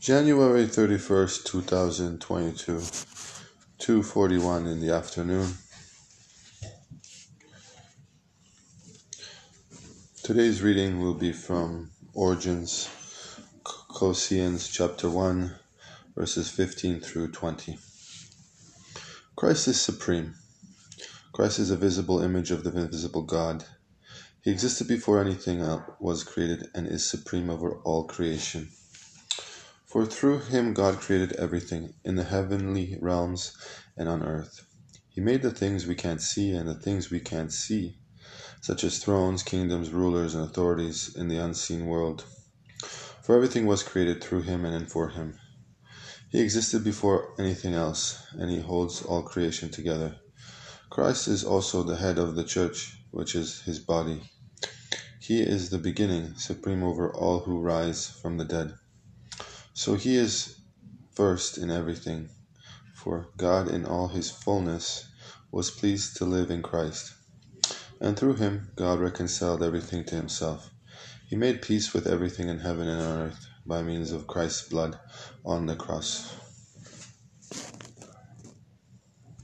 January 31st, 2022, 2:41 in the afternoon. Today's reading will be from Origins Colossians chapter 1 verses 15 through 20. Christ is supreme. Christ is a visible image of the invisible God. He existed before anything was created and is supreme over all creation. For through him God created everything, in the heavenly realms and on earth. He made the things we can't see and the things we can't see, such as thrones, kingdoms, rulers, and authorities in the unseen world. For everything was created through him and for him. He existed before anything else, and he holds all creation together. Christ is also the head of the church, which is his body. He is the beginning, supreme over all who rise from the dead. So he is first in everything, for God in all his fullness was pleased to live in Christ. And through him God reconciled everything to himself. He made peace with everything in heaven and on earth by means of Christ's blood on the cross.